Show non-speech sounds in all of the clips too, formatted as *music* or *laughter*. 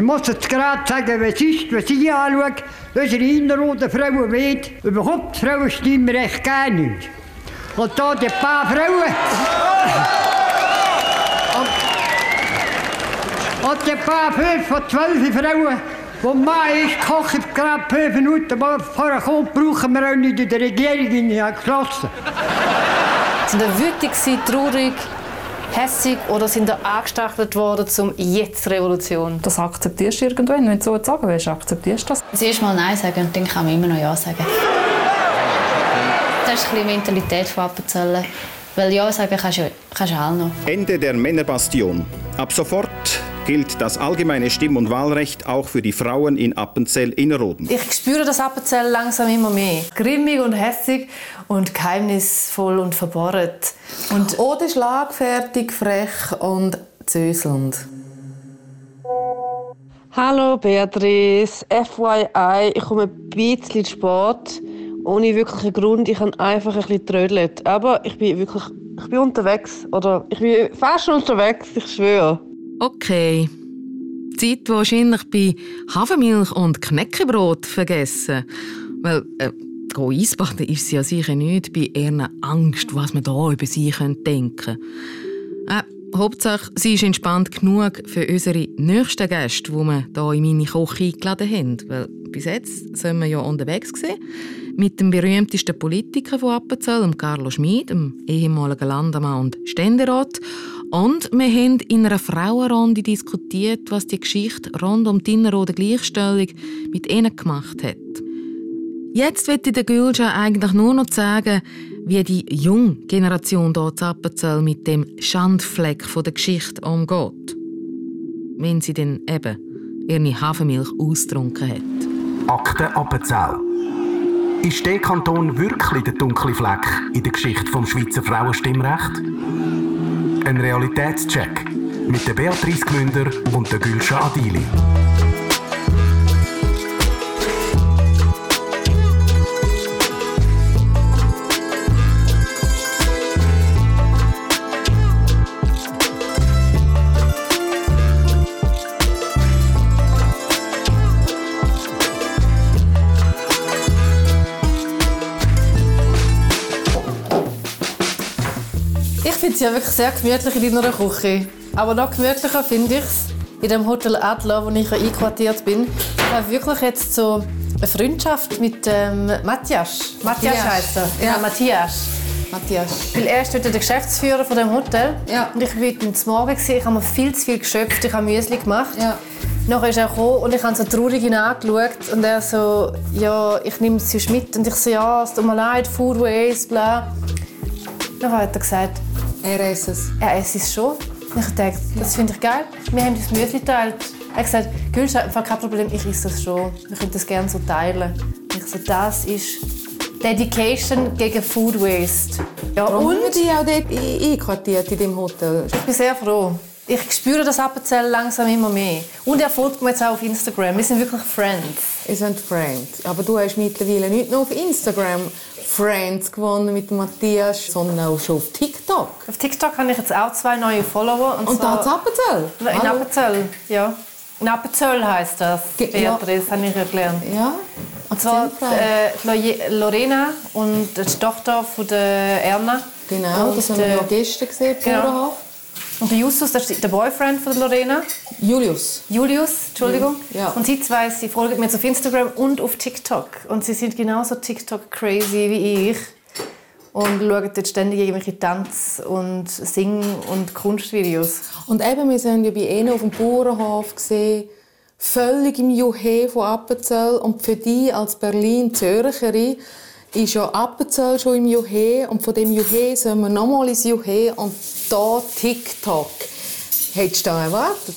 Ich muss jetzt gerade sagen, was ist, was ich anschaue. Unsere innerroten Frauen weht, überhaupt Frauenstimmrecht gar nicht. Und da die paar Frauen. Und, die paar fünf von zwölf Frauen, wo Mann ist, kochen gerade fünf Minuten, aber vorher kommt, brauchen wir auch nicht in der Regierung geschlossen. Sind ihr wütig, traurig, hässig oder sind ihr angestachelt worden zum Jetzt-Revolution? Das akzeptierst du irgendwann. Wenn du so sagen willst, akzeptierst du das. Zuerst mal Nein sagen und dann kann man immer noch Ja sagen. Das ist ein bisschen die Mentalität von Appenzellen. Weil Ja sagen kannst du, kannst du auch noch. Ende der Männerbastion. Ab sofort gilt das allgemeine Stimm- und Wahlrecht auch für die Frauen in Appenzell-Innerrhoden. Ich spüre das Appenzell langsam immer mehr. Grimmig und hässig und geheimnisvoll und verborgen. Und oder schlagfertig, frech und zöselnd. Hallo Beatrice, FYI, ich komme ein bisschen zu spät. Ohne wirklichen Grund, ich habe einfach ein bisschen trödelt. Aber ich bin wirklich, ich bin unterwegs. Oder ich bin fast unterwegs, ich schwöre. Okay. Zeit wahrscheinlich bei Hafermilch und Knäckebrot vergessen. Weil, äh, Eisbaden ist sie ja sicher nicht bei ihrer Angst, was man da über sie denken könnte. Äh, Hauptsache, sie ist entspannt genug für unsere nächsten Gäste, die wir hier in meine Küche eingeladen haben. Weil bis jetzt sind wir ja unterwegs gewesen, mit dem berühmtesten Politiker von Appenzell, Carlo Schmid, dem ehemaligen Landemann und Ständerat. Und wir haben in einer Frauenrunde diskutiert, was die Geschichte rund um die Innerrhoden Gleichstellung mit ihnen gemacht hat. Jetzt wird der Gülscha eigentlich nur noch sagen, wie die junge Generation hier in Appenzell mit dem Schandfleck von der Geschichte umgeht. Wenn sie dann eben ihre Hafermilch austrunken hat. Akte Appenzell. Ist der Kanton wirklich der dunkle Fleck in der Geschichte vom Schweizer Frauenstimmrecht? Ein Realitätscheck mit der Beatrice Gmünder und der Gülscha Adili. Es ja wirklich sehr gemütlich in deiner Küche. Aber noch gemütlicher finde ich es in dem Hotel Adler, wo ich einquartiert bin. Ich habe wirklich jetzt so eine Freundschaft mit ähm, Matthias. Matthias Matthias. heisst er. Ja. Ja, Matthias. Matthias. Weil er ist dort der Geschäftsführer von dem Hotel. Ja. Und ich war heute zum Morgen, ich habe mir viel zu viel geschöpft, ich habe Müsli gemacht. Ja. Nachher ist er gekommen und ich habe so traurig ihn angeschaut und er so, ja, ich nehme es sonst mit. Und ich so, ja, es tut mir leid, Food Waste, bla. Nachher hat er gesagt, Er isst es. er isst es schon. Und ich dachte, das finde ich geil. Wir haben das Müsli geteilt. Er hat gesagt, einfach kein Problem, ich esse das schon. Wir können das gerne so teilen. Und ich so, das ist Dedication gegen Food Waste. Ja, und haben wir die auch dort ein- einquartiert in dem Hotel? ich bin sehr froh. Ich spüre das Appenzell langsam immer mehr. Und er folgt mir jetzt auch auf Instagram. Wir sind wirklich Friends. Ihr seid Friends. Aber du hast mittlerweile nicht nur auf Instagram Friends gewonnen mit Matthias, sondern auch schon auf TikTok. Auf TikTok habe ich jetzt auch zwei neue Follower. Und, Und da hat Appenzell. In Hallo. Appenzell, ja. In Appenzell heisst das, Ge- ja. Beatrice, habe ich ja gelernt. Ja. Und zwar äh, Lo- Lorena und die Tochter von der Erna. Genau, und das haben wir ja gestern gesehen, Genau. Bauernhof. Und der Justus, das ist der Boyfriend von Lorena. Julius. Julius, Entschuldigung. Ja. Und sie zwei, sie folgen mir jetzt auf Instagram und auf TikTok. Und sie sind genauso TikTok-crazy wie ich. Und schauen dort ständig irgendwelche Tanz- und Sing- und Kunstvideos. Und eben, wir sind ja bei ihnen auf dem Bauernhof gesehen, völlig im Juhe von Appenzell. Und für die als Berlin-Zürcherin ist ja Appenzell schon im Juhe. Und von dem Juhe sollen wir nochmal ins Juhe. Und da TikTok. Hättest du da erwartet?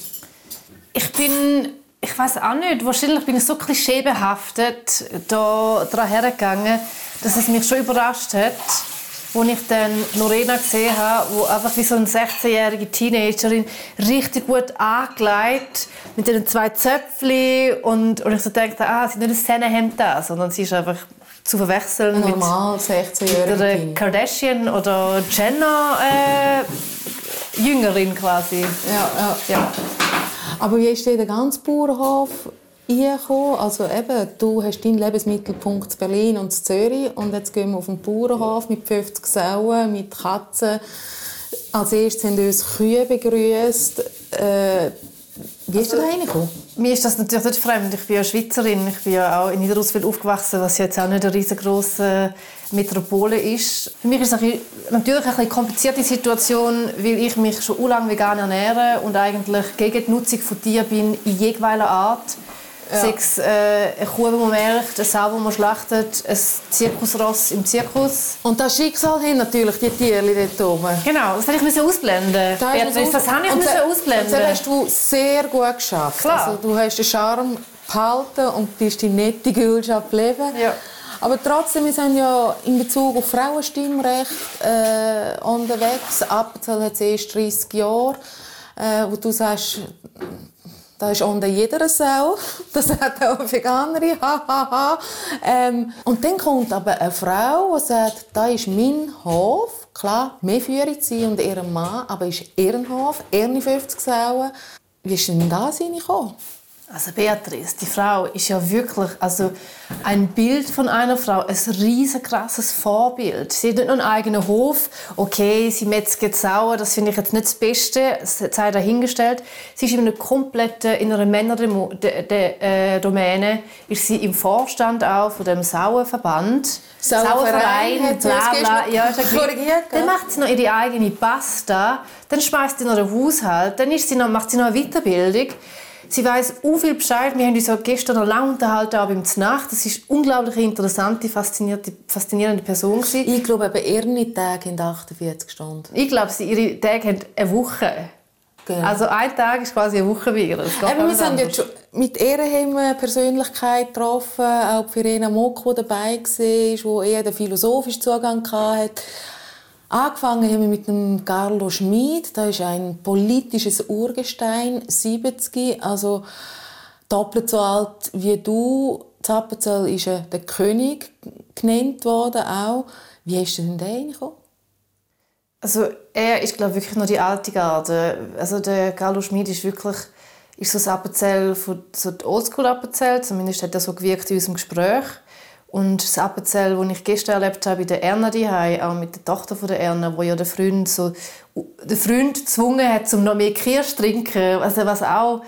Ich bin, ich weiß auch nicht, wahrscheinlich bin ich so klischeebehaftet da dran hergegangen, dass es mich schon überrascht hat, als ich dann Lorena gesehen habe, wo einfach wie so eine 16-jährige Teenagerin richtig gut angelegt mit den zwei Zöpfchen und, und ich so dachte, ah, sie ist nicht ein Sennenhemd sondern sie ist einfach zu verwechseln mit, Normal, mit 16-jährige der. Kardashian oder Jenner äh, Jüngerin quasi. Ja, ja. Ja. Aber wie ist denn der ganze Bauernhof eingekommen? Also eben, du hast deinen Lebensmittelpunkt in Berlin und in Zürich und jetzt gehen wir auf den Bauernhof mit 50 Sauen, mit Katzen. Als erstes haben uns Kühe begrüßt. Äh, wie ist also, da reingekommen? Mir ist das natürlich nicht fremd. Ich bin ja Schweizerin. Ich bin ja auch in Niederroswil aufgewachsen, was jetzt auch nicht eine riesengroße Metropole ist. Für mich ist es natürlich eine komplizierte Situation, weil ich mich schon lange vegan ernähre und eigentlich gegen die Nutzung von Tieren bin in jeglicher Art. Ja. Sechs äh, eine Kuh, die man merkt, eine Sau, die man schlachtet, ein Zirkusross im Zirkus. Und das Schicksal haben natürlich die Tiere dort oben. Genau, das hätte ich ausblenden das, Beatrice, das habe ich müssen ausblenden Das hast du sehr gut geschafft. Klar. Also, du hast den Charme behalten und bist die nette Gülschaft geblieben. Ja. Aber trotzdem, wir sind ja in Bezug auf Frauenstimmrecht äh, unterwegs. Appenzell hat es erst 30 Jahre. Äh, wo du sagst, da ist unter jeder Sau. *laughs* Das hat auch eine Veganerin. ähm, und dann kommt aber eine Frau, die sagt, da ist mein Hof. Klar, wir führen sie und ihren Mann, aber ist ihren Hof, ihre 50 Sauen. Wie ist denn das reingekommen? Also Beatrice, die Frau ist ja wirklich also ein Bild von einer Frau, ein riesenkrasses Vorbild. Sie hat nicht nur einen eigenen Hof, okay, sie metzget sauer, das finde ich jetzt nicht das Beste, das sei dahingestellt. Sie ist in einer kompletten, in einer Männerdomäne, ist sie im Vorstand auch von dem Sauerverband. Sauerverein, bla bla. Ja, korrigiert. Dann macht sie noch ihre eigene Pasta, dann schmeißt sie noch den Haushalt, dann ist sie noch, macht sie noch eine Weiterbildung. Sie weiß so viel Bescheid. Wir haben uns gestern noch lange unterhalten, auch beim Nacht. Das ist eine unglaublich interessante, faszinierende, faszinierende Person. Gewesen. Ich glaube, eben ihre Tage haben 48 Stunden. Ich glaube, ihre Tage haben eine Woche. Genau. Also ein Tag ist quasi eine Woche wieder. Eben, wir sind jetzt schon mit ihr haben wir Persönlichkeit getroffen, auch Irena Mock, die dabei war, die eher den philosophischen Zugang hatte. Angefangen haben wir mit dem Carlo Schmid, das ist ein politisches Urgestein, 70, also doppelt so alt wie du. Zappenzell ist er der König genannt worden auch. Wie hast du denn da reingekommen? Also er ist glaube wirklich nur die alte Garde. Also der Carlo Schmid ist wirklich ist so das Appenzell von so Oldschool Appenzell, zumindest hat er so gewirkt in unserem Gespräch. Und das Appenzell, das ich gestern erlebt habe, bei der Erna daheim, auch mit der Tochter von der Erna, wo ja der Freund so der Freund gezwungen hat, um noch mehr Kirsch zu trinken, also was auch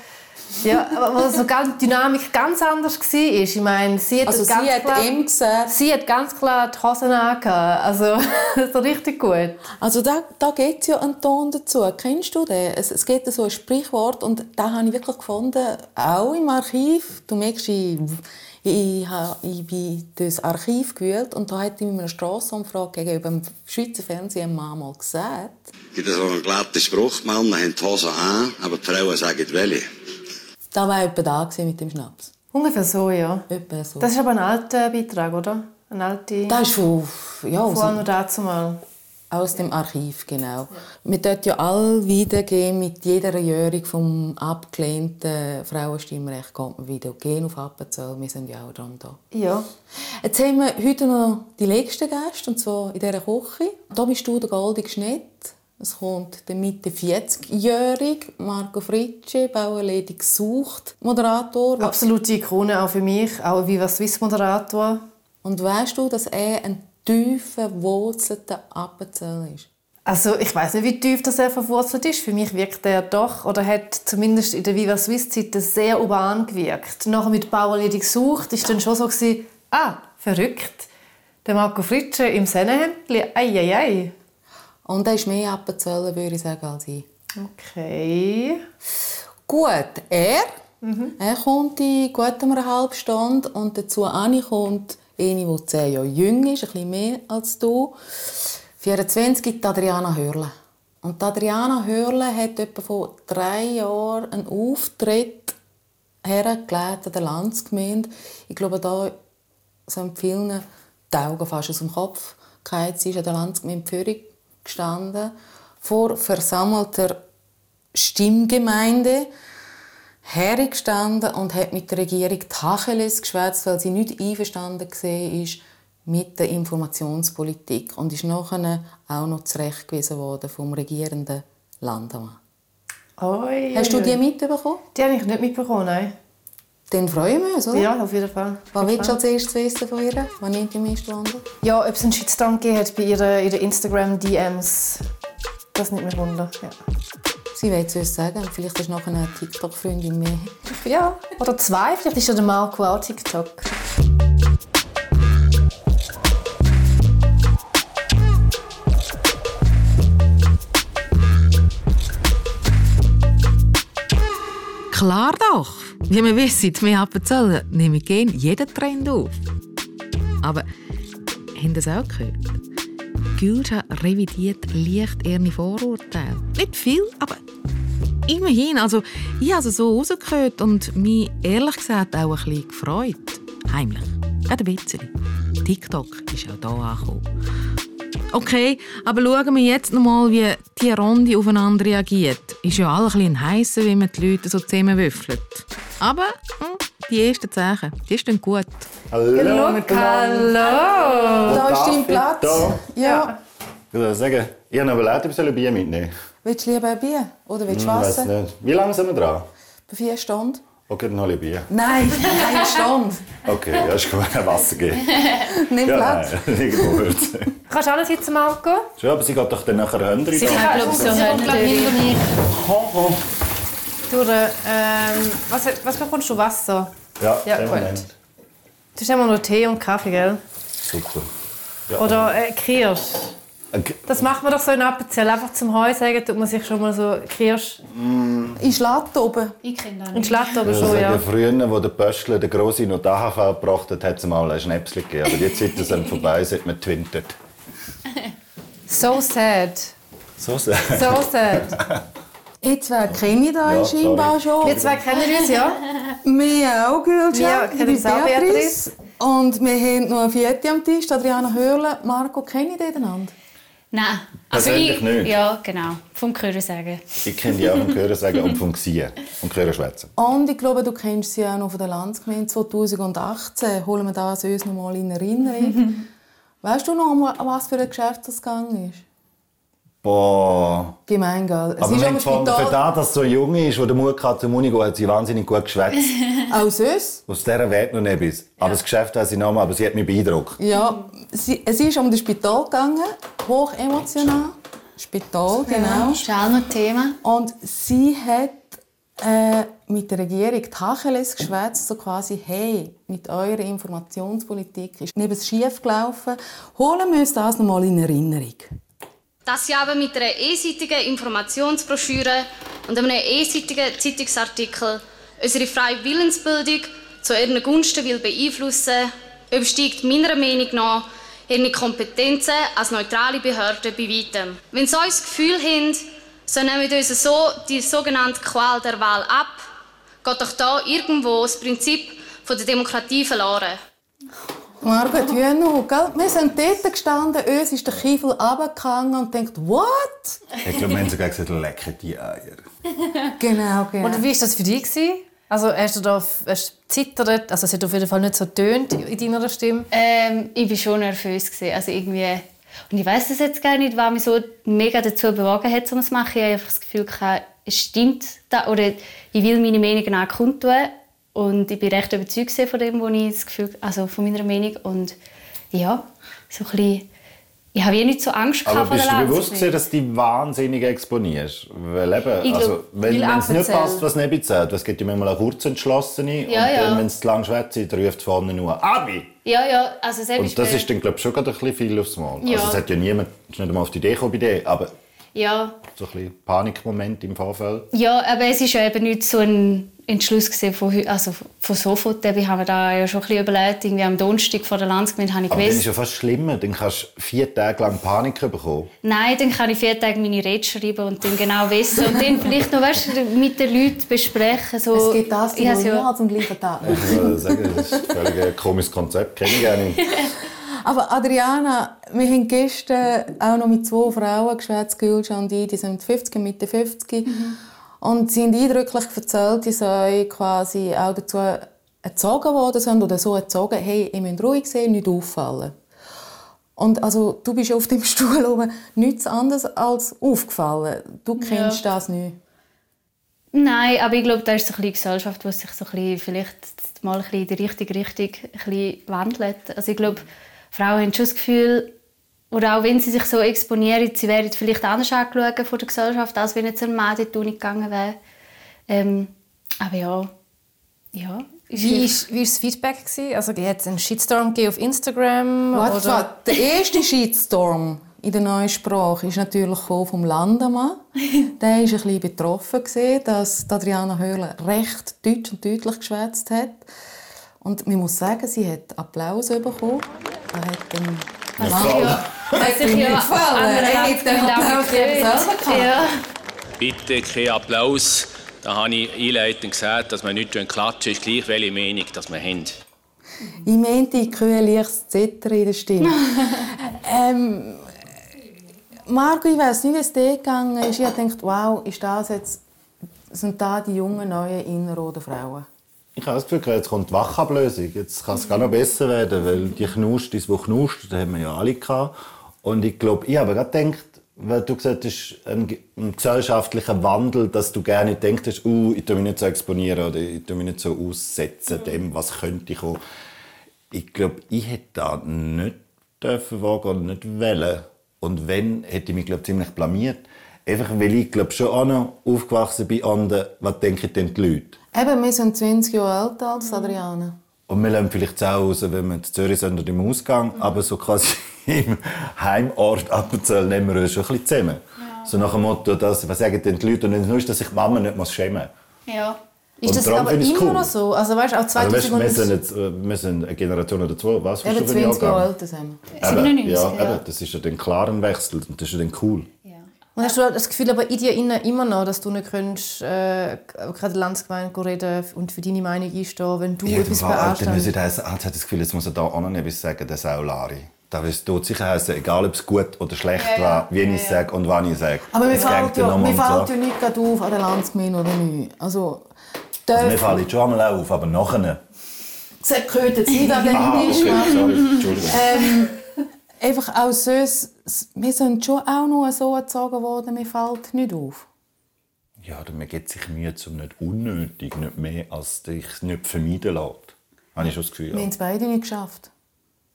ja, was so ganz Dynamik ganz anders war. Ich meine, sie hat, also ganz sie hat klar, ihm gesagt. Sie hat ganz klar die Hosen angehabt. Also, *laughs* so richtig gut. Also da, da gibt es ja einen Ton dazu. Kennst du den? Es, es gibt so ein Sprichwort und da habe ich wirklich gefunden, auch im Archiv. Du merkst, ich ich, habe, ich bin das Archiv gewählt und da hat ihm eine Strassenumfrage gegenüber dem Schweizer Fernsehen mal gesagt. Es gibt so einen glatten Spruch, Männer haben die Hose an, aber die Frauen sagen welche. Da war jemand da mit dem Schnaps. Ungefähr so, ja. Etwa so. Das ist aber ein alter Beitrag, oder? Ein alter... Das ist von... Ja, von also, dazu mal. Aus dem Archiv, genau. Ja. Wir dort ja alle wiedergehen mit jeder Jährung vom abgelehnten Frauenstimmrecht kommt man wieder gehen auf Appenzell. Wir sind ja auch dran da. Ja. Jetzt haben wir heute noch die letzten Gäste, und zwar in dieser Küche. Da bist du der goldige Schnitt. Es kommt der Mitte 40-jährige Marco Fritsche, Bauerledig gesucht, Moderator. Absolute Ikone auch für mich, auch wie was Swiss Moderator. Und weißt du, dass er ein tief verwurzelter Appenzell ist? Also ich weiß nicht, wie tief das er verwurzelt ist. Für mich wirkt er doch oder hat zumindest in der Viva Swiss Zeit sehr urban gewirkt. Nachher mit Bauerledig gesucht, ist dann schon so gewesen, ah verrückt, der Marco Fritsche im Sennenhemdli, ei ei ei. Und er ist mehr Appenzell, würde ich sagen, als ich. Okay. Gut, er, mhm. er kommt in gut einer halben Stunde und dazu Anni kommt eine, die zehn Jahre jünger ist, ein bisschen mehr als du. 24 die Adriana Hörle. Und die Adriana Hörle hat etwa vor drei Jahren einen Auftritt hergelegt an der Landsgemeinde. Ich glaube, da sind vielen die Augen fast aus dem Kopf gefallen. Sie ist an der Landsgemeinde Pfürich gestanden, vor versammelter Stimmgemeinde hergestanden und hat mit der Regierung Tacheles geschwätzt, weil sie nicht einverstanden war mit der Informationspolitik und ist nachher auch noch zurechtgewiesen worden vom regierenden Landemann. Oi, Hast du die mitbekommen? Die habe ich nicht mitbekommen, nein. Dann freuen wir uns, oder? Ja, auf jeden Fall. Was willst du als erstes wissen von ihr? Was nimmt die meiste Wunder? Ja, ob es einen Shitstorm gegeben hat bei ihren, ihren Instagram-DMs, das nimmt mich wunder. Ja. Sie will es uns sagen. Vielleicht ist nachher eine TikTok-Freundin mehr. ja, oder zwei. Vielleicht ist ja der Marco auch TikTok. Klar doch. Wie wir wissen, wir Appenzell nehmen gerne jeden Trend auf. Aber haben das auch gehört? Gülscha revidiert leicht ihre Vorurteile. Nicht viel, aber immerhin. Also, ich habe es so rausgehört und mich ehrlich gesagt auch ein bisschen gefreut. Heimlich. Gerade ein bisschen. TikTok ist auch hier angekommen. Okay, aber schauen wir jetzt noch mal, wie die Runde aufeinander reagiert. Ist ja alle ein bisschen heißer, wie man die Leute so zusammenwürfelt. Aber hm, die ersten Zeichen, die stehen gut. Hallo miteinander. Da ist dein Platz. Da. Ja. Ich würde sagen, ich habe noch überlegt, ob ich ein Bier mitnehmen Willst du lieber ein Bier? Oder willst du Hm, Wasser? nicht. Wie lange sind wir dran? Bei vier Stunden? Okay, dann hole ich Bier. Nein, *laughs* eine Stunde. Okay, ja, ist gut, ein Wasser geben. *laughs* Nimm ja, Platz. *laughs* Nein, Kannst du alles jetzt, Marco? Schon, aber sie geht doch dann nachher Hände Sie rein. kann, glaube so hinter mich. Oh, Durch, ähm, was, was bekommst du? Wasser? Ja, Ja, gut. Moment. Du hast immer noch Tee und Kaffee, gell? Super. Ja. Oder äh, Kirsch. Das macht man doch so in Appenzell. Einfach zum Heu sagen, tut man sich schon mal so Kirsch In Schlatt oben. Ich kenne das in nicht. Schlatt oder Ich so, würde ja. Früher, wo der Pöstler der Grosse noch die AHV gebracht hat, hat es mal ein Schnäpschen gegeben. Aber die Zeiten sind vorbei, seit man twintet. So sad. So sehr. So sad. Ihr zwei kenne ich da Ja, scheinbar schon. Wir zwei kennen uns, ja. Wir auch, Gülcan. Wir Ich bin uns auch, Beatrice. Und wir haben noch eine vierte am Tisch, Adriana Hörle. Marco, kennen die miteinander? Nein. Also Persönlich ich, nicht? Ja, genau. Vom Hören sagen. Ich kenne die auch vom Hören sagen und vom Gesehen. Und Hören schwätzen. Und ich glaube, du kennst sie auch noch von der Landsgemeinde 2018. Holen wir das uns noch mal in Erinnerung. *laughs* weißt du noch, was für ein Geschäft das gegangen ist? Boah. Gemein, gell? Es Aber ist wenn von, für das, dass so jung ist, der den Mut hat zum Uni gehen, hat sie wahnsinnig gut geschwätzt. *laughs* Auch sonst? Aus dieser Welt noch nicht bis. Aber das Geschäft hat sie noch mal, aber sie hat mich beeindruckt. Ja, sie, es ist um das Spital gegangen, hoch emotional. Spital, genau. Das ist auch noch Thema. Und sie hat äh, mit der Regierung Tacheles geschwätzt, so quasi, hey, mit eurer Informationspolitik ist neben schief gelaufen. Holen wir uns das noch mal in Erinnerung. Dass sie aber mit einer einseitigen Informationsbroschüre und einem einseitigen Zeitungsartikel unsere freie Willensbildung zu ihren Gunsten will beeinflussen, übersteigt meiner Meinung nach ihre Kompetenzen als neutrale Behörde bei weitem. Wenn sie das Gefühl haben, so nehmen wir uns so die sogenannte Qual der Wahl ab, geht doch da irgendwo das Prinzip von der Demokratie verloren. Margot gell? wir sind dort gestanden, uns ist der Kiefel runtergegangen und denkt, what? Ich glaube, wir haben sogar gesagt, lecker die Eier. Genau, genau. Und wie war das für dich? gewesen? Also hast du da hast zittert? Also es hat auf jeden Fall nicht so tönt in deiner Stimme. Ähm, ich war schon nervös. Gewesen. Also irgendwie... Und ich weiß es jetzt gar nicht, was mich so mega dazu bewogen hat, um es zu machen. Ich habe einfach das Gefühl, es stimmt. Da, oder ich will meine Meinung auch kundtun. Und ich bin recht überzeugt von dem, was ich das Gefühl, also von meiner Meinung. Und ja, so ein bisschen, ich habe eh nicht so Angst Aber gehabt vor bist du bewusst gewesen, dass du dich wahnsinnig exponierst? Weil eben, Ich glaub, also, wenn es nicht passt, was nicht erzählt, es gibt ja manchmal auch Kurzentschlossene. Ja, und ja. wenn es zu lang schwätzt, ruft vorne nur «Abi!» Ja, ja, also selbst Und das ist dann, glaube ich, schon gerade ein bisschen viel aufs Mal. Ja. Also es hat ja niemand, ist nicht einmal auf die Idee gekommen bei dir, aber Ja, so ein bisschen Panikmoment im Vorfeld. Ja, aber es ist ja eben nicht so ein Entschluss gewesen von, also von sofort. Ich habe mir da ja schon ein bisschen überlegt. Irgendwie am Donnerstag vor der Landsgemeinde habe ich Aber dann ist gewusst, ja fast schlimmer, dann kannst du vier Tage lang Panik bekommen. nein, dann kann ich vier Tage meine Rede schreiben und dann genau wissen. Und dann vielleicht noch weißt, mit den Leuten besprechen. So, Es gibt das, die Ich habe wollen ja- als am gleichen Tag. Ich würde sagen, das ist ein völlig komisches Konzept, kenne ich gerne. *laughs* Aber Adriana, wir haben gestern auch noch mit zwei Frauen geschwätzt, Gülcan und ich, die sind 50, Mitte 50. Und sie haben eindrücklich erzählt, dass sie quasi auch dazu erzogen worden sind oder so erzogen, hey, ihr müsst ruhig sein, nicht auffallen. Und also, du bist auf dem *laughs* Stuhl oben nichts anderes als aufgefallen. Du kennst das nicht. Nein, aber ich glaube, da ist so ein bisschen die Gesellschaft, die sich so ein bisschen, vielleicht mal ein bisschen in die richtige Richtung ein bisschen wandelt. Also ich glaube, Frauen haben schon das Gefühl, oder auch wenn sie sich so exponieren, sie werden vielleicht anders angeschaut von der Gesellschaft, als wenn jetzt ein Mann in die Uni gegangen wäre. Ähm, aber ja, ja. Wie ist, wie ist das Feedback? Gewesen? Also, hat es einen Shitstorm auf Instagram? Warte, oder? Der erste Shitstorm in der neuen Sprache ist natürlich vom Landemann. *laughs* der war ein bisschen betroffen, gewesen, dass Adriana Höhler recht deutsch und deutlich geschwätzt hat. Und man muss sagen, sie hat Applaus bekommen. Da hat dann Was Mann- sich ja- Hat gefallen. Er hat den Applaus selber gehabt. Ja. Bitte kein Applaus. Da habe ich einleitend gesagt, dass wir nicht klatschen, ist gleich welche Meinung, dass wir haben. Ich meinte, ich höre leichtes Zittern in der Stimme. *laughs* ähm, Marco, ich weiß nicht, wie es dir gegangen ist. Ich habe gedacht, wow, ist das jetzt, sind da die jungen, neuen Innerrhoden Frauen? Ich habe das Gefühl, jetzt kommt die Wachablösung. Jetzt kann es gar noch besser werden, weil die Knustis, die knust, die haben wir ja alle gehabt. Und ich glaube, ich habe gerade gedacht, weil du gesagt hast, ein, ein gesellschaftlicher Wandel, dass du gerne denkst, uh, ich tue mich nicht so exponieren oder ich tue mich nicht so aussetzen dem, was könnte kommen. Ich glaube, ich hätte da nicht dürfen wagen oder nicht wollen. Und wenn, hätte ich mich glaub, ziemlich blamiert. Einfach weil ich glaub, schon auch noch aufgewachsen bin an der, was denken denn die Leute. Eben, wir sind 20 Jahre älter als Adriana. Und wir lernen vielleicht auch raus, wenn wir in Zürich sind oder im Ausgang, aber so quasi *laughs* im Heimort Appenzell nehmen wir uns schon ein bisschen zusammen. So nach dem Motto, dass, was sagen denn die Leute, und nur ist, dass sich die Mama nicht muss schämen Ja. Und Ist das aber immer cool. noch so? Also weißt, auch muss. Also, weißt, 2000 wir, sind jetzt, äh, wir sind eine Generation oder zwei, was für ein 20 Jahre älter sind wir. Eben, 97, ja, ja. Eben, das ist ja dann klar ein Wechsel und das ist ja dann cool. Und hast du das Gefühl aber in dir innen immer noch, dass du nicht könntest, äh, gerade Landsgemeinde reden und für deine Meinung einstehen, wenn du etwas Dann muss beanstandest? ich das, ah, hat das Gefühl, jetzt muss er da auch noch etwas sagen, der Saulari. Da wird es sicher heißen, egal ob es gut oder schlecht Ja, ja. war, wie Ja, ich ja. sage und wann ich sage. Aber mir Es fällt, dann ja, noch mal mir fällt so. ja nicht gerade auf an der Landsgemeinde oder nicht. Also, Also, mir fällt schon einmal auf, aber nachher. Es gehört jetzt nicht an dem Ah, okay, Tisch. sorry, Entschuldigung. ähm, einfach auch so, s- s- wir sind schon auch noch so erzogen worden, mir fällt nicht auf. Ja, oder man gibt sich Mühe, um nicht unnötig, nicht mehr, als dich nicht vermeiden lässt. Habe ich schon das Gefühl. Wir haben es beide nicht geschafft.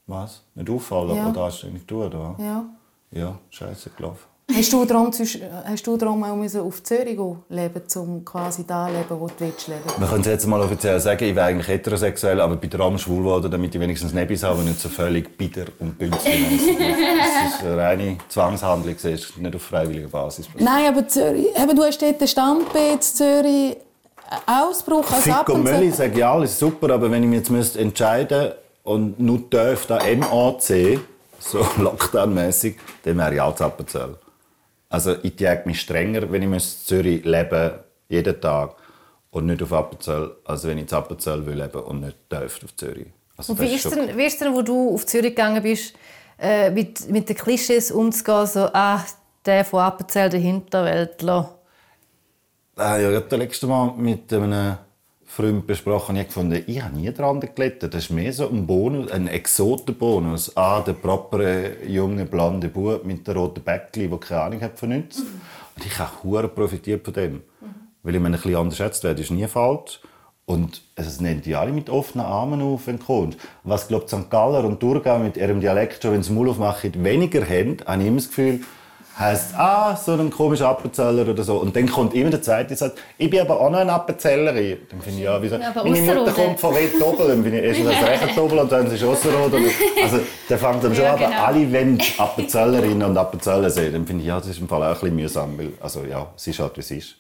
Was? Nicht auffallen? Ja. Oder hast du nicht tun, oder? Ja. Ja, scheiße gelaufen. Hast du darum, hast du darum auch müssen auf Zürich leben, um quasi da zu leben, wo du willst leben? Wir können es jetzt mal offiziell sagen, ich wäre eigentlich heterosexuell, aber bin daran schwul geworden, damit ich wenigstens Nebis habe und nicht so völlig bitter und bünzlig. *laughs* Das ist eine reine Zwangshandlung, das ist nicht auf freiwilliger Basis. Nein, aber Zürich, eben, du hast dort den Standbild Zürich äh, Ausbruch als und Mölli sage ich alles super, aber wenn ich mich jetzt müsste entscheiden und nur darf da MAC, so *laughs* Lockdown-mässig, dann wäre ich als Appenzell. Also ich jäge mich strenger, wenn ich in Zürich leben jeden Tag und nicht auf Appenzell, als wenn ich in Appenzell will leben und nicht darf auf Zürich. Also Und wie ist, denn, wie ist denn, wo du auf Zürich gegangen bist, äh, mit, mit den Klischees umzugehen, so, ah, der von Appenzell, der Hinterwäldler. Ah, ja, das letzte Mal mit einem Freund besprochen, ich gefunden, ich habe nie daran gelitten. Das ist mehr so ein Bonus, ein Exotenbonus. Ah, der propere, junge, blonde Bub mit den roten Bäckchen, der keine Ahnung hat von nichts. Und ich habe hure profitiert von dem. Weil ich meine, ein bisschen unterschätzt werde, ist nie falsch. Und es nehmen die alle mit offenen Armen auf, wenn du kommst. Was, glaube ich, St. Galler und Thurgau mit ihrem Dialekt, schon wenn sie Maul aufmachen, weniger haben, habe ich immer das Gefühl, heisst, ah, so ein komischer Appenzeller oder so. Und dann kommt immer der Zweite und sagt, ich bin aber auch noch ein Appenzellerin. Dann finde ich, ja, wieso? Ja, Meine Mutter kommt von Wettobel, dann bin ich erst als Rechentobel *laughs* und dann ist Ausserrhoden. Also, dann fängt dann schon Ja, an, genau. alle wollen Appenzellerinnen und Appenzeller sehen. Dann finde ich, ja, das ist im Fall auch ein bisschen mühsam, weil, also ja, es ist halt, wie es ist.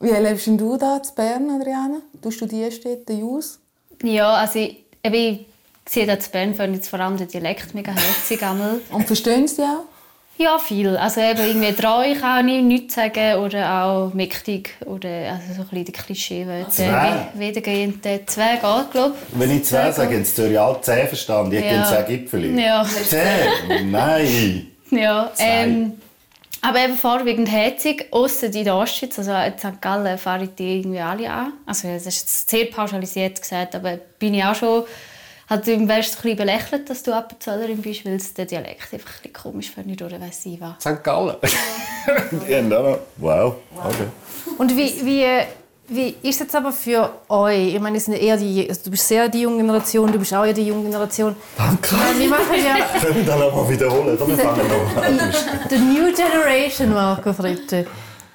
Wie lebst denn du da in Bern, Adriana? Du studierst dort den Jus? Ja, also ich, eben, ich sehe da zu Bern vor allem den Dialekt mega herzig. Und verstehen sie auch? Ja, viel. Also eben irgendwie treu kann ich nichts sagen oder auch mächtig oder also so ein bisschen die Klischee. Zwei? Wiedergehend zwei geht, glaube ich. Wenn ich zwei sage, gut. in Zürich alle zehn verstanden. Ich Ja. zwei Gipfel. Ja. Zehn? Nein! Ja, ähm, aber eben vorwiegend herzig, außer in der Ostschweiz, also in St. Gallen fahre ich die irgendwie alle an. Also das ist jetzt sehr pauschalisiert gesagt, aber bin ich auch schon, halt, du ein bisschen belächelt, dass du Appenzellerin bist, weil es der Dialekt einfach ein bisschen komisch findet oder weiss ich was. St. Gallen. *laughs* ja, no. Wow. Okay. Und wie, wie, Wie ist es jetzt aber für euch? Ich meine, es sind eher die, also du bist sehr die junge Generation, du bist auch eher die junge Generation. Danke. Weil Wir machen *laughs* ja Können wir dann auch mal wiederholen? Wir fangen noch an. The New Generation, Marco Fritte.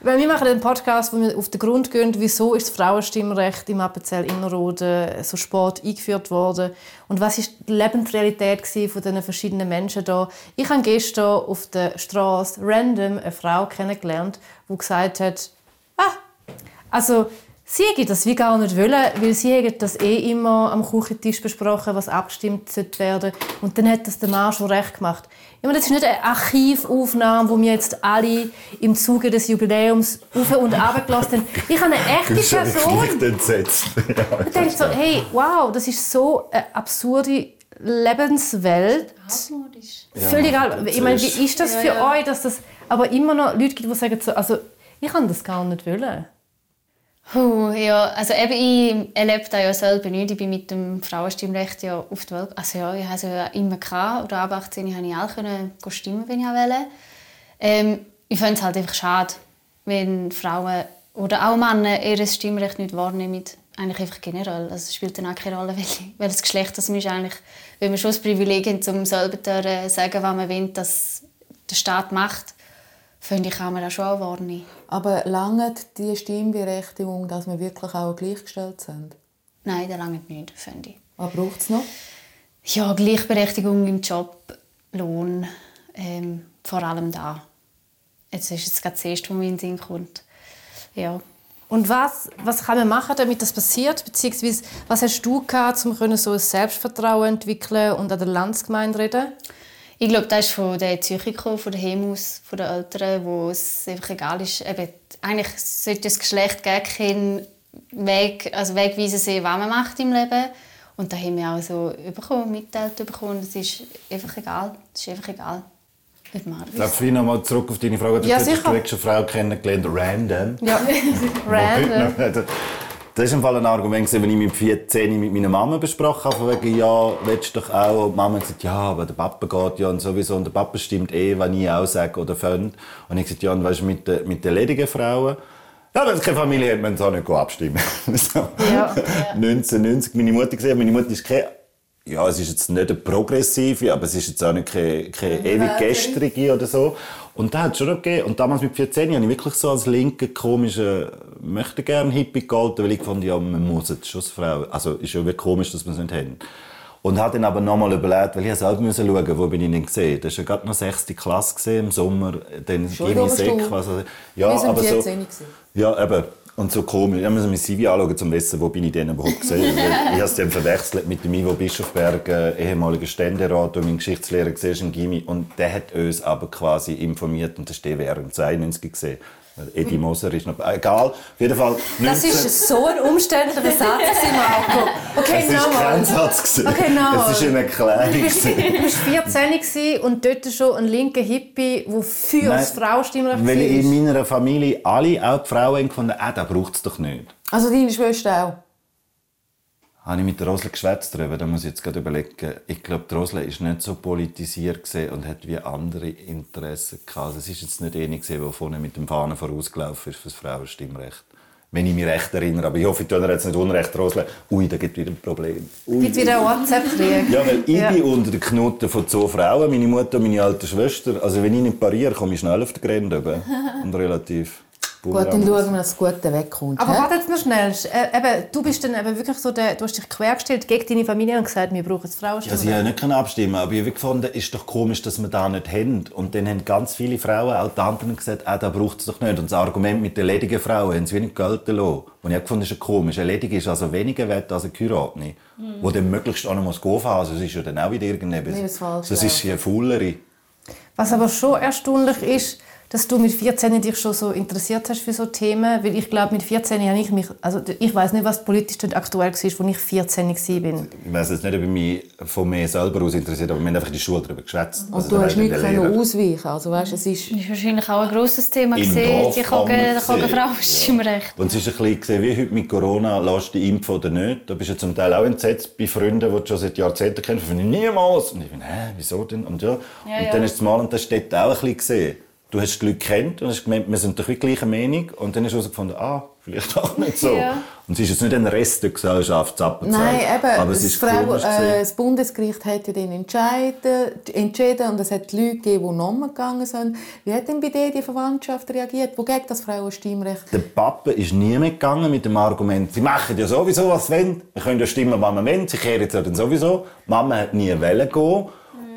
Weil wir machen einen Podcast, wo wir auf den Grund gehen, wieso ist das Frauenstimmrecht im Appenzell Innerrhoden so spät eingeführt worden und was ist die Lebensrealität von diesen verschiedenen Menschen da. Ich habe gestern auf der Straße random eine Frau kennengelernt, die gesagt hat, ah, also sie hätte das wie gar nicht wollen, weil sie hätte das eh immer am Küchentisch besprochen, was abgestimmt sollte werden. Und dann hat das der Mann schon recht gemacht. Ich meine, das ist nicht eine Archivaufnahme, wo wir jetzt alle im Zuge des Jubiläums auf und ab gelassen haben. Ich habe eine echte Ich bin Person. schlicht entsetzt. *laughs* Ja, Ich denke so, hey, wow, das ist so eine absurde Lebenswelt. Ja, Völlig egal. Ich meine, wie ist das Ja, für ja. euch, dass das aber immer noch Leute gibt, die sagen so, also ich kann das gar nicht wollen. Puh, ja, also eben, ich erlebe das ja selber nicht. Ich bin mit dem Frauenstimmrecht ja auf die Welt. Also ja, ich habe es ja immer gehabt. Oder ab 18 konnte ich auch stimmen, wenn ich wollte. Ähm, ich finde es halt einfach schade, wenn Frauen oder auch Männer ihr Stimmrecht nicht wahrnehmen. Eigentlich einfach generell. Also es spielt dann auch keine Rolle, *laughs* welches Geschlecht das ist. Eigentlich, wenn man schon das Privileg hat, um selber zu sagen, was man will, dass der Staat macht, finde ich, kann man das schon auch wahrnehmen. Aber langt die Stimmberechtigung, dass wir wirklich auch gleichgestellt sind? Nein, das lange nicht, finde ich. Was braucht es noch? Ja, Gleichberechtigung im Job, Lohn, ähm, vor allem da. Jetzt ist jetzt gerade das erste, was mir in den Sinn kommt. Ja. Und was, was kann man machen, damit das passiert? Beziehungsweise, was hast du gehabt, um können so ein Selbstvertrauen entwickeln und an der Landsgemeinde reden? Ich glaube, das ist von der gekommen, von der Hemus, von den Eltern, wo es einfach egal ist. Eben, eigentlich sollte das Geschlecht gar keinen Weg, also wegweisen sehen, was man macht im Leben. Und da haben wir auch so bekommen, mitteilt bekommen. Es ist einfach egal. Es ist einfach egal. Ich noch mal zurück auf deine Frage? Du Ja, hast direkt schon Frau kennengelernt, random. Ja, *laughs* random. Das war im Fall ein Argument, wenn ich mit 14 mit meiner Mama besprochen habe, wegen, ja, willst du doch auch. Und die Mama hat gesagt, ja, aber der Papa geht ja und sowieso. Und der Papa stimmt eh, wenn ich auch sage oder finde. Und ich gesagt, ja, und weißt du, mit, den- mit den ledigen Frauen, ja, wenn es keine Familie hat, sie auch nicht abstimmen. *laughs* so. Ja. *laughs* 1990 meine Mutter gesehen. Meine Mutter ist keine, ja, es ist jetzt nicht eine progressive, aber es ist jetzt auch nicht keine, keine ewig gestrige oder so. Und da hat es schon noch gegeben. Und damals mit 14 habe ich wirklich so als linke, komische, möchte gerne Hippie gehalten, weil ich fand, ja, man muss jetzt schon als Frau. Also, ist ja wirklich komisch, dass wir es nicht haben. Und habe dann aber nochmal überlegt, weil ich selber müssen schauen, wo bin ich denn gesehen. Das war ja gerade noch 6. Klasse gesehen, im Sommer, dann eine Sek, Stunde. was also, ja, aber so, 14 gewesen. ja, eben. Und so komisch. Ich muss mein CV anschauen, um zu wissen, wo bin ich denn überhaupt gesehen. *laughs* Ich habe es dann verwechselt mit dem Ivo Bischofberg, äh, ehemaliger Ständerat, der mein Geschichtslehrer gesehen ist in Gimi. Und der hat uns aber quasi informiert und das steht während 92 gesehen. Edi Moser ist noch... Egal, auf jeden Fall... Das 19 ist so ein umständlicher Satz, *laughs* Marco. Okay, es war kein Satz. Okay, nochmal. Es war eine Erklärung. Du bist 14 gewesen und dort schon ein linker Hippie, der für Nein, das Frauenstimmrecht Weil in war. meiner Familie alle, auch die Frauen, gefunden, ah, das braucht es doch nicht. Also deine Schwester auch? Habe ich mit der Rosle geschwätzt darüber, da muss ich jetzt gerade überlegen. Ich glaube, die Rosle ist nicht so politisiert und hat wie andere Interessen gehabt. Also Es ist jetzt nicht eine gewesen, die vorne mit dem Fahnen vorausgelaufen ist für das Frauenstimmrecht. Wenn ich mich recht erinnere. Aber ich hoffe, ich tue jetzt nicht unrecht, Rosle. Ui, da gibt wieder ein Problem. Ui. Gibt wieder einen WhatsApp-Krieg. Ja, weil ich Ja. bin unter den Knoten von zwei Frauen, meine Mutter und meine alte Schwester. Also wenn ich nicht pariere, komme ich schnell auf den Grenze. *laughs* Und relativ... Gut, dann schauen wir, dass das Gute wegkommt. Aber hä? warte jetzt noch schnell. Äh, eben, du bist dann eben wirklich so der, du hast dich quergestellt gegen deine Familie und gesagt, wir brauchen das Ja, sie haben nicht können abstimmen, aber ich habe gefunden, es ist doch komisch, dass wir das nicht haben. Und dann haben ganz viele Frauen, auch die anderen, gesagt, ah, da braucht es doch nicht. Und das Argument mit den ledigen Frauen haben sie wenig gelten lassen. Und ich habe gefunden, das ist ja komisch. Eine Ledige ist also weniger wert als eine Heiratende, Mhm. wo dann möglichst auch noch mal gehen muss. Also, das ist ja dann auch wieder irgendetwas. Nee, das ist falsch, Das ja. ist eine Faulerei. Was aber schon erstaunlich ist, dass du mit 14 dich schon so interessiert hast für so Themen, weil ich glaube, mit 14 habe ich mich, also ich weiß nicht, was politisch dort aktuell war, als ich 14 war. Ich weiß jetzt nicht, ob ich mich von mir selber aus interessiert, aber wir haben einfach in der Schule darüber geschwätzt. Und Also, du hast nicht können ausweichen. Also weißt, es ist Das ist wahrscheinlich auch ein grosses Thema. Im Gesehen. Dorf Die kann man Kogen sehen. Frauenstimmrecht. Und es ist ein bisschen gesehen, wie heute mit Corona, lässt du impfen oder nicht. Da bist du zum Teil auch entsetzt bei Freunden, die du schon seit Jahrzehnten kennst. Ich finde, niemals. Und ich finde, hä, wieso denn? Und ja, Ja, und ja. dann ist es mal, und das steht auch ein bisschen gesehen. Du hast die Leute kennt und hast gemeint, wir sind doch die gleiche Meinung. Und dann hast du herausgefunden, ah, vielleicht auch nicht so. Ja. Und es ist jetzt nicht ein Rest der Gesellschaft, Zappenzell. Nein, eben, Aber es das, ist Frau, komisch äh, das Bundesgericht hat ja dann entschieden, entschieden und es hat Leute gegeben, die nochmal gegangen sind. Wie hat denn bei dir die Verwandtschaft reagiert, die gegen das Frauenstimmrecht Der Papa ist nie mitgegangen mit dem Argument, sie machen ja sowieso, was sie wollen. Wir können ja stimmen, wann wir wollen. Sie kehren jetzt ja dann sowieso. Mama hat nie wollen gehen.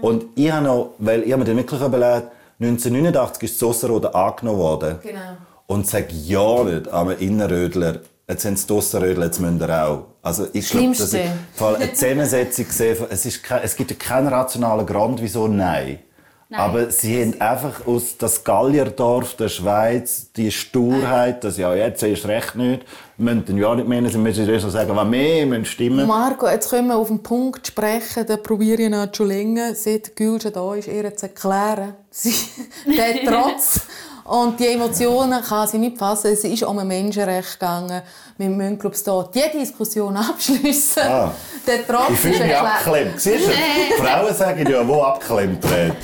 Und ich habe noch, weil ich habe mir dann wirklich überlegt, 1989 ist Sosserode angenommen worden. Genau. Und sag ja nicht am Innerrödler, jetzt haben sie die Ausserrödler, jetzt müssen wir auch. Also ich glaube, das ist Schlimmste. vor allem eine Zusammensetzung gesehen, es, ist es gibt ja keinen rationalen Grund, wieso nein. Nein. Aber sie haben einfach aus das Gallierdorf der Schweiz die Sturheit, dass ja jetzt ist recht nicht, müssen dann ja nicht mehr, sie müssen erst noch sagen, was mehr, müssen stimmen. Marco, jetzt können wir auf den Punkt sprechen, da probiere ich noch schon länger, seit Gülscha da ist, ihr zu erklären. *laughs* Sie, der Trotz und die Emotionen kann sie nicht fassen. Es ist um ein Menschenrecht gegangen. Wir müssen, glaube ich, hier die Diskussion *laughs* abschließen. Ah. Der Trotz Ich fühle ist mich abgeklemmt. Siehst du? *laughs* Frauen sagen ja, wo abgeklemmt wird.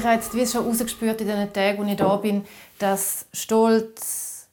Ich habe jetzt wie schon rausgespürt in den Tagen, wo ich da bin, dass Stolz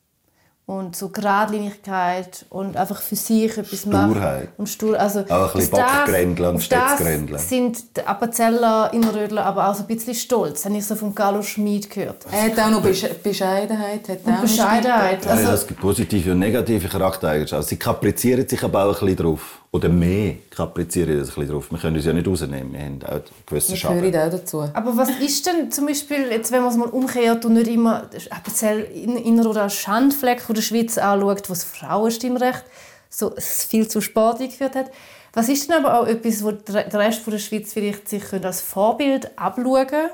und so Geradlinigkeit und einfach für sich etwas machen. Sturheit. Und Stur, also Auch ein bisschen das- Bockgrändeln und das Stätzgrändeln. sind die Appenzeller, Innerrödler aber auch so ein bisschen stolz. Habe ich so von Carlo Schmid gehört. Er hat auch noch Besch- Bescheidenheit. Hat Und auch noch Bescheidenheit. gespielt. ja, es gibt positive und negative Charaktereigenschaften. Sie kaprizieren sich aber auch ein bisschen drauf. Oder mehr kaprizieren das ein bisschen drauf. Wir können uns ja nicht rausnehmen. Wir haben auch gewisse Das Schaden. gehört auch dazu. Aber was ist denn zum Beispiel, jetzt, wenn man es mal umkehrt und nicht immer Appenzell in- Inner- oder als Schandfleck von der Schweiz anschaut, wo das Frauenstimmrecht so viel zu Sport geführt hat. Was ist denn aber auch etwas, wo der der Rest von der Schweiz vielleicht sich als Vorbild abschauen könnte?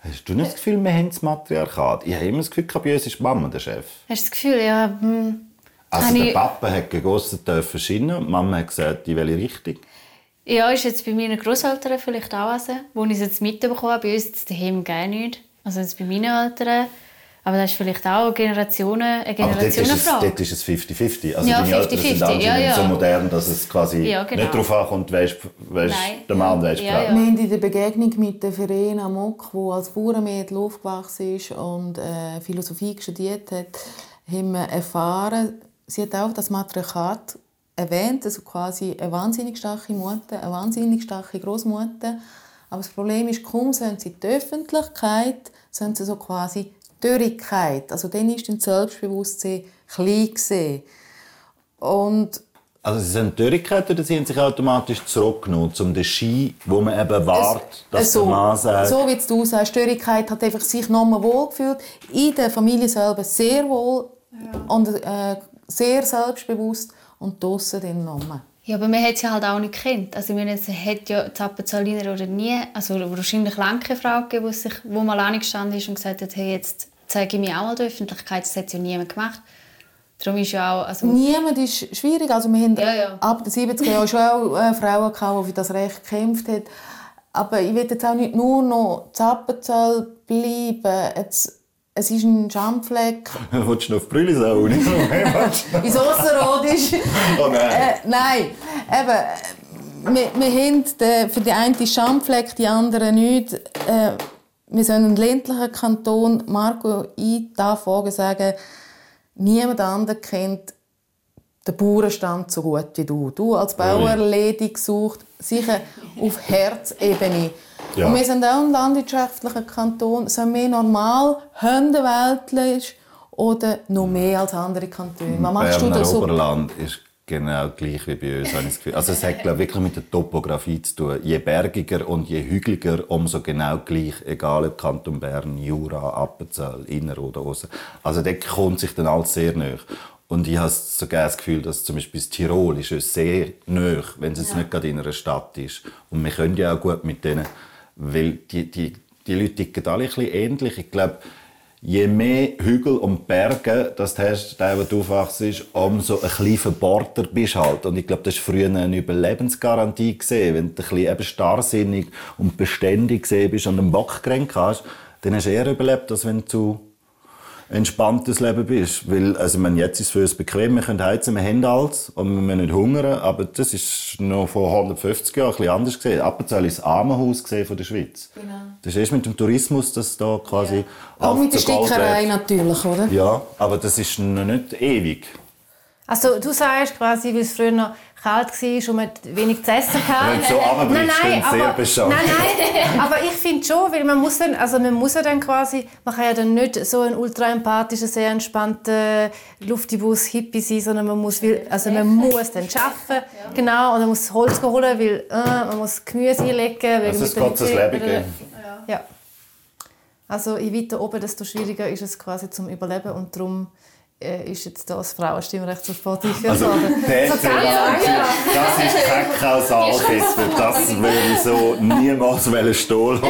Hast du nicht das Gefühl, wir haben das Matriarchat? Ich habe immer das Gefühl, uns ist die Mama der Chef. Hast du das Gefühl, ja, hm, Also der Papa hat gegossen dürfen schienen und die Mama hat gesagt, in welche Richtung. ja, ist jetzt bei meinen Großeltern vielleicht auch so, wo ich es jetzt mitbekommen habe. Bei uns jetzt daheim gar nicht. Also jetzt bei meinen Eltern. Aber das ist vielleicht auch Generationen, eine Aber dort ist, es, Generationenfrage. dort ist es 50-50. Also Ja, deine Eltern sind 50-50, anscheinend ja, ja. so modern, dass es quasi Ja, genau. nicht darauf ankommt, ist Nein. der Mann, wer ist die Ja. Wir haben in der Begegnung mit der Verena Mock, die als Bauernmädel aufgewachsen ist und äh, Philosophie studiert hat, haben wir erfahren, sie hat auch das Matriarchat erwähnt, also quasi eine wahnsinnig starke Mutter, eine wahnsinnig starke Großmutter. Aber das Problem ist, kaum sind sie in die Öffentlichkeit, sind sie so quasi Dörrigkeit. Also dann ist das Selbstbewusstsein klein gesehen. Und Also sie sind Dörrigkeit oder sie haben sich automatisch zurückgenommen, um den Ski, wo man eben wartet, dass so, der Mann sagt, so wie du sagst, Störigkeit hat einfach sich nochmal wohlgefühlt. In der Familie selber sehr wohl und äh, sehr selbstbewusst und draussen dann nochmal. Ja, aber man hat sie halt auch nicht gekannt. Also, man hat ja Zappenzaliner oder nie, also wahrscheinlich lange keine Frau gegeben, die, sich, wo mal angestanden ist und gesagt hat, hey, jetzt zeige ich mich auch mal der Öffentlichkeit. Das hat ja niemand gemacht. Darum ist ja auch... Also, Niemand ist schwierig. Also wir haben Ja, ja. ab den 70er Jahren schon auch äh, Frauen gehabt, die für das Recht gekämpft haben. Aber ich will jetzt auch nicht nur noch Zappenzell bleiben. Jetzt, es ist ein Schandfleck. *laughs* willst du noch auf Brüllisau? *laughs* *laughs* Ins Ausserrhodisch. Oh nein. Äh, nein, eben, äh, wir, wir haben den, für die einen Schandfleck, die anderen nicht. Äh, wir sind ein ländlicher Kanton. Marco, ich darf sagen, niemand anderes kennt den Bauernstand so gut wie du. Du als Bauer ledig gesucht, sicher auf Herzebene. Ja. Und wir sind auch ein landwirtschaftlicher Kanton. Sind wir normal Hundeweltlich oder noch mehr als andere Kantone? Was machst du Berner da so? Oberland ist genau gleich wie bei uns, habe ich das Gefühl. Also es hat glaub, wirklich mit der Topografie zu tun. Je bergiger und je hügeliger, umso genau gleich, egal ob Kanton Bern, Jura, Appenzell, Inner oder Aussen. Also dort kommt sich dann alles sehr nahe. Und ich habe sogar das Gefühl, dass zum Beispiel das Tirol ist uns sehr nahe, wenn es jetzt nicht gerade in einer Stadt ist. Und wir können ja auch gut mit denen, weil die, die, die Leute ticken alle ein bisschen ähnlich. Ich glaube, je mehr Hügel und Berge das du hast, der, wo du aufwachst, umso ein bisschen verbohrter bist halt. Und ich glaube, das war früher eine Überlebensgarantie. Gewesen. Wenn du ein bisschen eben starrsinnig und beständig bist und einen Bock gerannt hast, dann hast du eher überlebt, als wenn du entspanntes Leben bist. Weil, also, man, jetzt ist es für uns bequem, wir können heizen, wir haben alles und wir müssen nicht hungern, aber das ist noch vor 150 Jahren ein bisschen anders gesehen. Appenzell ist das Armenhaus gesehen von der Schweiz. Genau. Das ist erst mit dem Tourismus, dass da quasi Auch mit der Stickerei natürlich, oder? Ja, aber das ist noch nicht ewig. Also du sagst quasi, weil es früher noch kalt war und man wenig zu essen hatte. Wenn du so dann sehr aber, bescheuert. nein, nein, aber ich finde schon, weil man muss dann, also man muss ja dann quasi, man kann ja dann nicht so ein ultra empathischer, sehr entspannter Luftibus-Hippie sein, sondern man muss, will, also man muss dann arbeiten, genau, und man muss Holz holen, weil äh, man muss Gemüse einlegen. Weil Also es geht das der- Leben geben. Ja. Also je weiter oben, desto schwieriger ist es quasi zum Überleben und darum ist jetzt das Frauenstimmrecht so sportlich Also, *laughs* der So das ist keine Kausalkette. Das würde ich so *laughs* niemals wollen stehlen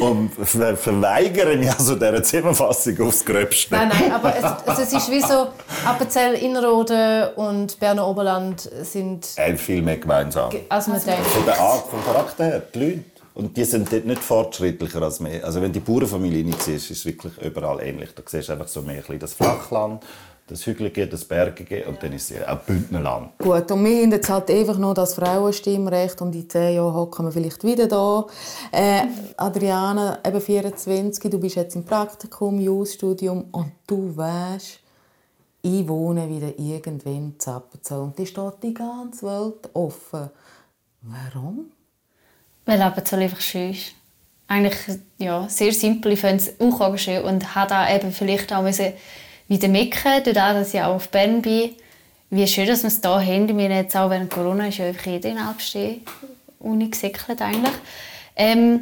und ver- verweigern ja so dieser Zusammenfassung aufs Gröbste. Nein, nein, aber es, also es ist wie so, Appenzell, Innerrhoden und Berner Oberland sind, Haben viel mehr gemeinsam. als man denkt. Von der Art, vom Charakter her, die Leute. Und die sind dort nicht fortschrittlicher als wir. Also wenn die Bauernfamilie nicht siehst, ist es wirklich überall ähnlich. Da siehst du einfach so mehr ein bisschen das Flachland, das Hügelige, das Bergige und dann ist es auch Bündnerland. Gut, und wir haben jetzt halt einfach noch das Frauenstimmrecht und in zehn Jahren hocken wir vielleicht wieder da. Äh, Adriana, eben 24, du bist jetzt im Praktikum, Jus-Studium und du weißt, ich wohne wieder irgendwann in Zappenzell und da steht die ganze Welt offen. Warum? Weil Appenzell einfach schön ist. Eigentlich ja, sehr simpel. Ich finde es auch schön und habe da eben vielleicht auch müssen wieder mecken, dadurch, dass ich auch auf Bern bin. Wie schön, dass wir es hier haben. Wir haben jetzt auch während Corona ist ja einfach jeder in Alpstee Uni eigentlich. Ähm,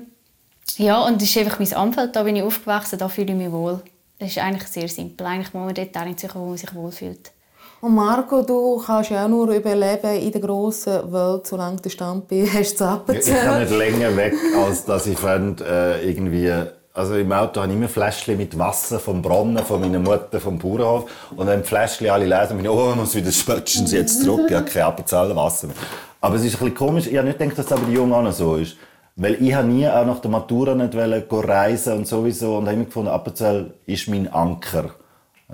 ja, und das ist einfach mein Umfeld. Da bin ich aufgewachsen, da fühle ich mich wohl. Das ist eigentlich sehr simpel. Eigentlich muss man dort suchen, wo man sich wohlfühlt. Und Marco, du kannst ja auch nur überleben in der grossen Welt, solange du Stand bist, *laughs* hast du Ja, Ich kann nicht länger weg, als dass ich fand, äh, irgendwie... Also im Auto habe ich immer Fläschchen mit Wasser vom Brunnen, von meiner Mutter, vom Bauernhof. Und wenn die Fläschchen alle lesen, bin ich, oh, ich muss wieder spötschen sie jetzt zurück, ich habe kein Appenzeller Wasser mehr. Aber es ist ein bisschen komisch, ich habe nicht gedacht, dass das aber die Jungen auch so ist. Weil ich habe nie auch nach der Matura nicht reisen und sowieso und habe immer gefunden, Appenzell ist mein Anker.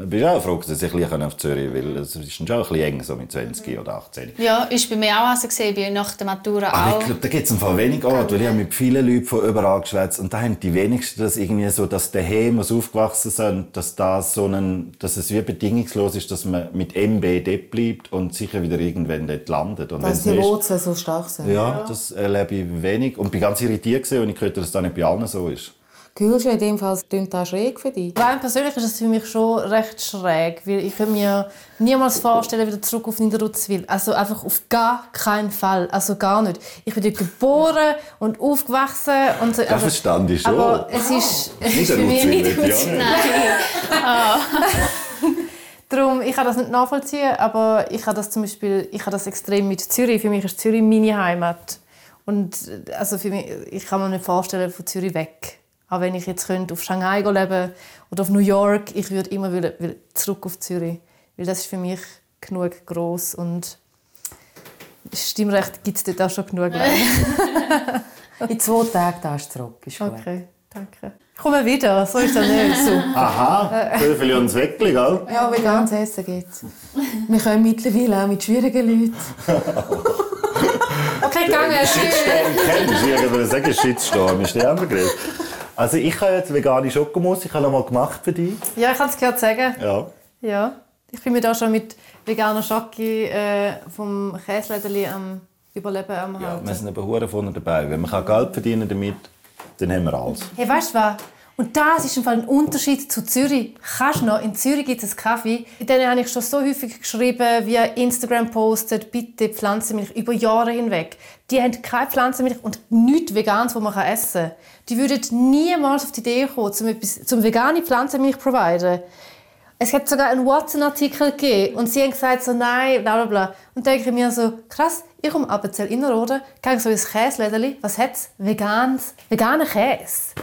Ich bin auch froh, dass ich ein bisschen auf Zürich will. Es ist schon ein bisschen eng, so mit 20 oder 18. Ja, ist bei mir auch so gesehen, bin nach der Matura Aber auch. ich glaube, da gibt es ein paar wenig Orte, weil ich habe mit vielen Leuten von überall geschwätzt und da haben die wenigsten das irgendwie so, dass daheim, wo sie aufgewachsen sind, dass das so ein, dass es wie bedingungslos ist, dass man mit MB dort bleibt und sicher wieder irgendwann dort landet. Und Dass die Wurzeln so stark sind. ja, das erlebe ich wenig und bin ganz irritiert gewesen, und ich gehört, dass das nicht bei allen so ist. Fühlst du in dem Fall, klingt das schräg für dich? Rein persönlich ist das für mich schon recht schräg, weil ich könnte mir niemals vorstellen, wieder zurück auf Niederutzwil. Also einfach auf gar keinen Fall, also gar nicht. Ich bin dort geboren und aufgewachsen und so. Das also- verstand ich schon. Aber es ist, es ist für mich nicht auch nicht. Ah. *laughs* Darum, ich kann das nicht nachvollziehen, aber ich habe das zum Beispiel, ich habe das extrem mit Zürich. Für mich ist Zürich meine Heimat. Und äh, also für mich, ich kann mir nicht vorstellen, von Zürich weg. Auch wenn ich jetzt könnte auf Shanghai leben oder auf New York, ich würde immer zurück auf Zürich. Weil das ist für mich genug groß und Stimmrecht gibt es dort auch schon genug. *laughs* *laughs* In zwei Tagen da ist zurück. Ist gut. Okay, danke. Ich komme wieder, so ist das nicht. So. Aha, Vögel und Weckli, gell? Ja, veganes Essen geht's. Wir können mittlerweile auch mit schwierigen Leuten. *laughs* Okay, gegangen. Shitstorm kennst du? Ich würde sagen, Shitstorm ist der andere Begriff. Also ich habe jetzt vegane Schokomus, ich habe noch mal gemacht für dich. Ja, ich kann es gerade sagen. Ja. Ja, ich bin mir da schon mit veganer Schoki äh, vom Käselädeli am Überleben am Ja, Halten. wir sind eben hure vorne dabei. Wenn man Geld verdienen damit, dann haben wir alles. Hey, weißt du was? Und das ist im Fall ein Unterschied zu Zürich. Kannst noch, in Zürich gibt es einen Kaffee. In denen habe ich schon so häufig geschrieben, via Instagram postet, bitte Pflanzenmilch, über Jahre hinweg. Die haben keine Pflanzenmilch und nichts Veganes, das man essen kann. Die würden niemals auf die Idee kommen, zum, etwas, zum vegane Pflanzenmilch zu providen. Es hat sogar einen Watson-Artikel gegeben und sie haben gesagt so, nein, bla bla bla. Und da denke ich mir so, krass, ich komme Appenzell Innerrhoden, gehe so ins Käselädeli, was hat es? Veganes, veganer Käse.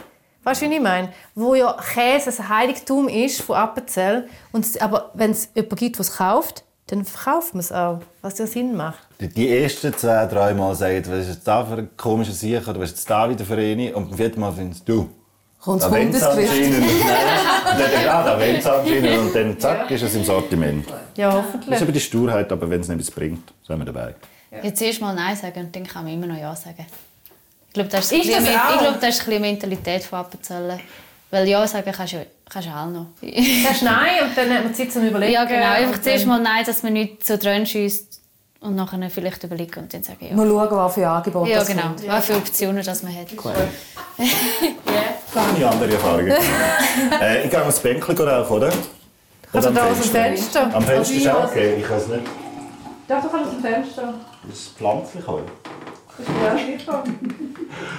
Weißt du, wie ich meine? Wo ja Käse ein Heiligtum ist von Appenzell. Und, aber wenn es jemanden gibt, der es kauft, dann verkauft man es auch, was ja Sinn macht. Die ersten zwei, drei Mal sagen, was ist jetzt da für ein komischer Sieg oder was ist jetzt da wieder für eine? Und beim vierten Mal findest du, Kommt das es nicht gerade, *laughs* da wenn es anscheinend und dann zack, ist es im Sortiment. Ja, Das hoffentlich. ist aber die Sturheit, aber wenn es nichts bringt, sind wir dabei. Jetzt erst mal Nein sagen und dann kann man immer noch Ja sagen. Ich glaube, das ist, Ist ein bisschen- das ich glaube, das ist ein bisschen Mentalität von Appenzellen. Weil Ja sagen kannst du, kannst du auch noch. Sagst Nein und dann hat man Zeit zum Überlegen. Ja, genau. Einfach zuerst mal Nein, dass man nicht so dran schießt und nachher vielleicht überlegen und dann sagen Ja. Mal schauen, was für Angebote Ja, es genau. kommt. Was für Optionen das man hat. *laughs* Da habe ich andere Erfahrungen. *laughs* äh, ich gehe ans Bänkchen rauchen, oder? Also am da aus dem Fenster. Am Fenster ist auch okay, ich weiß nicht. Ja, du kannst aus dem Fenster. Das ist pflanzlich auch. *laughs*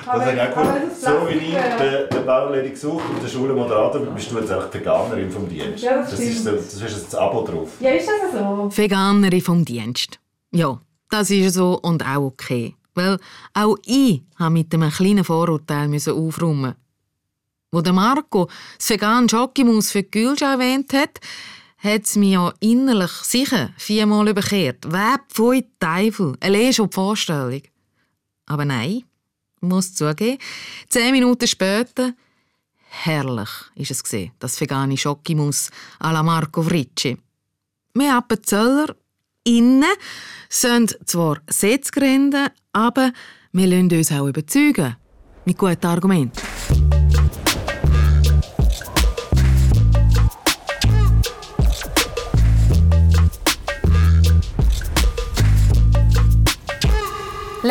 Das ist ja habe auch gefunden. So wie ich den, den Baulehrer gesucht und den Schulmoderator bist du jetzt eigentlich Veganerin vom Dienst. Ja, das das ist, so, das ist jetzt das Abo drauf. Ja, ist das so? Veganerin vom Dienst. Ja, das ist so und auch okay. Weil auch ich musste mit einem kleinen Vorurteil müssen aufräumen. Wo der Marco das vegane Schokimus für die Gülsch erwähnt hat, hat es mich ja innerlich sicher viermal überkehrt. Wer pfui Teufel? Allein schon die Vorstellung. Aber nein, muss zugeben, zehn Minuten später, herrlich ist es gesehen, das vegane Schokimus à la Marco Fritschi. Wir Appenzeller innen sind zwar Sitzgründe, aber wir lassen uns auch überzeugen. Mit guten Argumenten.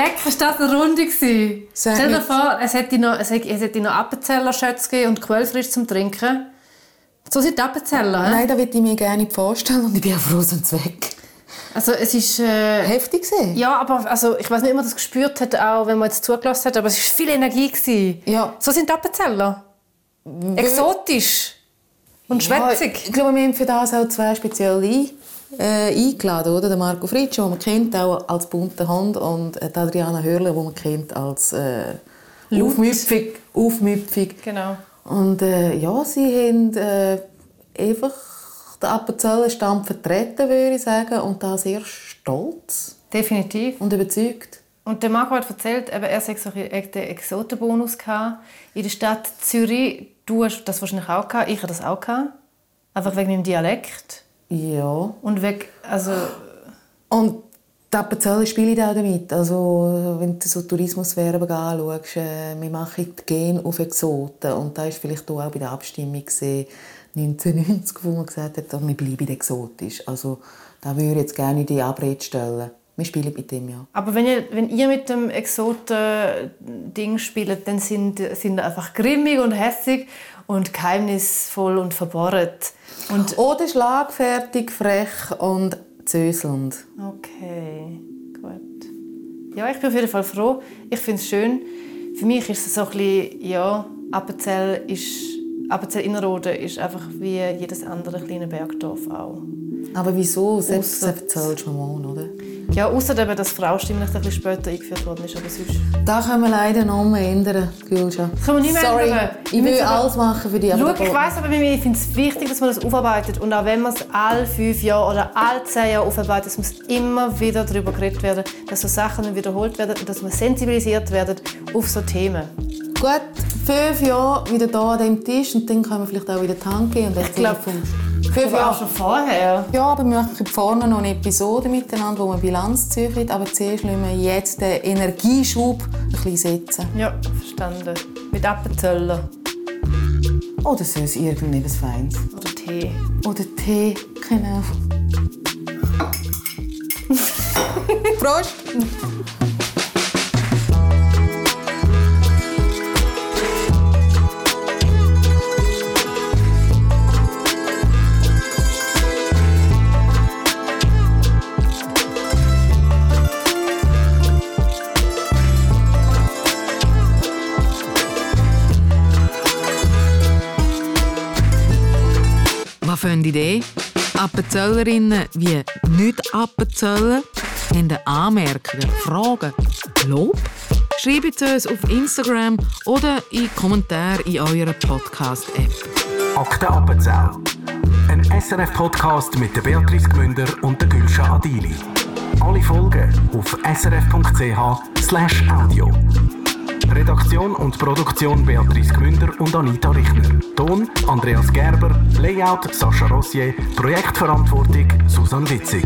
Leck, ist das eine Runde gewesen? Sag Stell dir mir- vor, es hätte noch, es hätte, es hätte noch Appenzeller Schötz gegeben und Quellfrisch zum Trinken. So sind die Appenzeller, hä? Nein, da würde ich mir gerne nicht vorstellen und ich bin auch froh, sind weg. Also es ist... Äh, Heftig gesehen. ja, aber also, ich weiß nicht, ob man das gespürt hat, auch wenn man jetzt zugelassen hat, aber es war viel Energie. Gewesen. Ja. So sind die Appenzeller. Exotisch. Und schwätzig. Ja, ich glaube, wir haben für das auch zwei speziell ein, äh, eingeladen. Oder? Der Marco Fritsch, den man kennt auch als bunter Hund, und äh, die Adriana Hörler, die man kennt als äh, aufmüpfig. aufmüpfig. Genau. Und äh, ja, sie haben äh, einfach den Appenzeller Stamm vertreten, würde ich sagen, und da sehr stolz Definitiv. und überzeugt. Und der Marco hat erzählt, eben, er sei so einen Exotenbonus in der Stadt Zürich. Du hast das wahrscheinlich auch gehabt, ich hatte das auch gehabt. Einfach wegen meinem Dialekt. Ja. Und wegen, also, Und die Appenzeller spielen auch damit. Also, wenn du so Tourismuswerbung anschaust, äh, wir machen die Gen auf Exoten. Und da war vielleicht auch bei der Abstimmung gesehen, 1990, wo man gesagt hat, wir bleiben exotisch. Also, da würde ich jetzt gerne in die Abrede stellen. Wir spielen mit dem, ja. aber wenn ihr, wenn ihr mit dem Exoten-Ding spielt, dann sind, sind ihr einfach grimmig und hässig und geheimnisvoll und verborgen. Und Oder schlagfertig, frech und zöselnd. Okay, gut. Ja, ich bin auf jeden Fall froh. Ich finde es schön. Für mich ist es so ein bisschen, ja, Appenzell ist, Appenzell Innerrhoden ist einfach wie jedes andere kleine Bergdorf auch. Aber wieso? Selbst erzählst du mal, oder? Ja, außer dass Frauenstimmrecht ein bisschen später eingeführt worden ist, aber sonst... Das können wir leider noch mehr ändern, Gülscha. Das können wir nicht mehr Sorry, ändern. ich Wir will alles machen für dich. Schau, da ich weiss aber, ich finde es wichtig, dass man das aufarbeitet. Und auch wenn man es alle fünf Jahre oder alle zehn Jahre aufarbeitet, es muss immer wieder darüber geredet werden, dass so Sachen nicht wiederholt werden und dass man sensibilisiert wird auf so Themen. Gut, fünf Jahre wieder hier an diesem Tisch und dann können wir vielleicht auch wieder geben und glaub, vom Fünf Jahre schon vorher. Ja, aber wir machen vorne noch eine Episode miteinander, wo wir Bilanz ziehen. Aber zuerst lassen wir jetzt den Energieschub ein bisschen setzen. Ja, verstanden. Mit Appenzeller. Oder sonst irgendetwas Feines. Oder Tee. Oder Tee, genau. *laughs* Prost! Eine Idee? Appenzellerinnen wie nicht Appenzeller haben Anmerkungen, Fragen, Lob? Schreibt es uns auf Instagram oder in Kommentare in eurer Podcast-App. Akte Appenzell. Ein SRF-Podcast mit Beatrice Gmünder und Gülscha Adili. Alle Folgen auf srf.ch/audio. Redaktion und Produktion Beatrice Gmünder und Anita Richner. Ton Andreas Gerber, Layout Sascha Rossier, Projektverantwortung Susanne Witzig.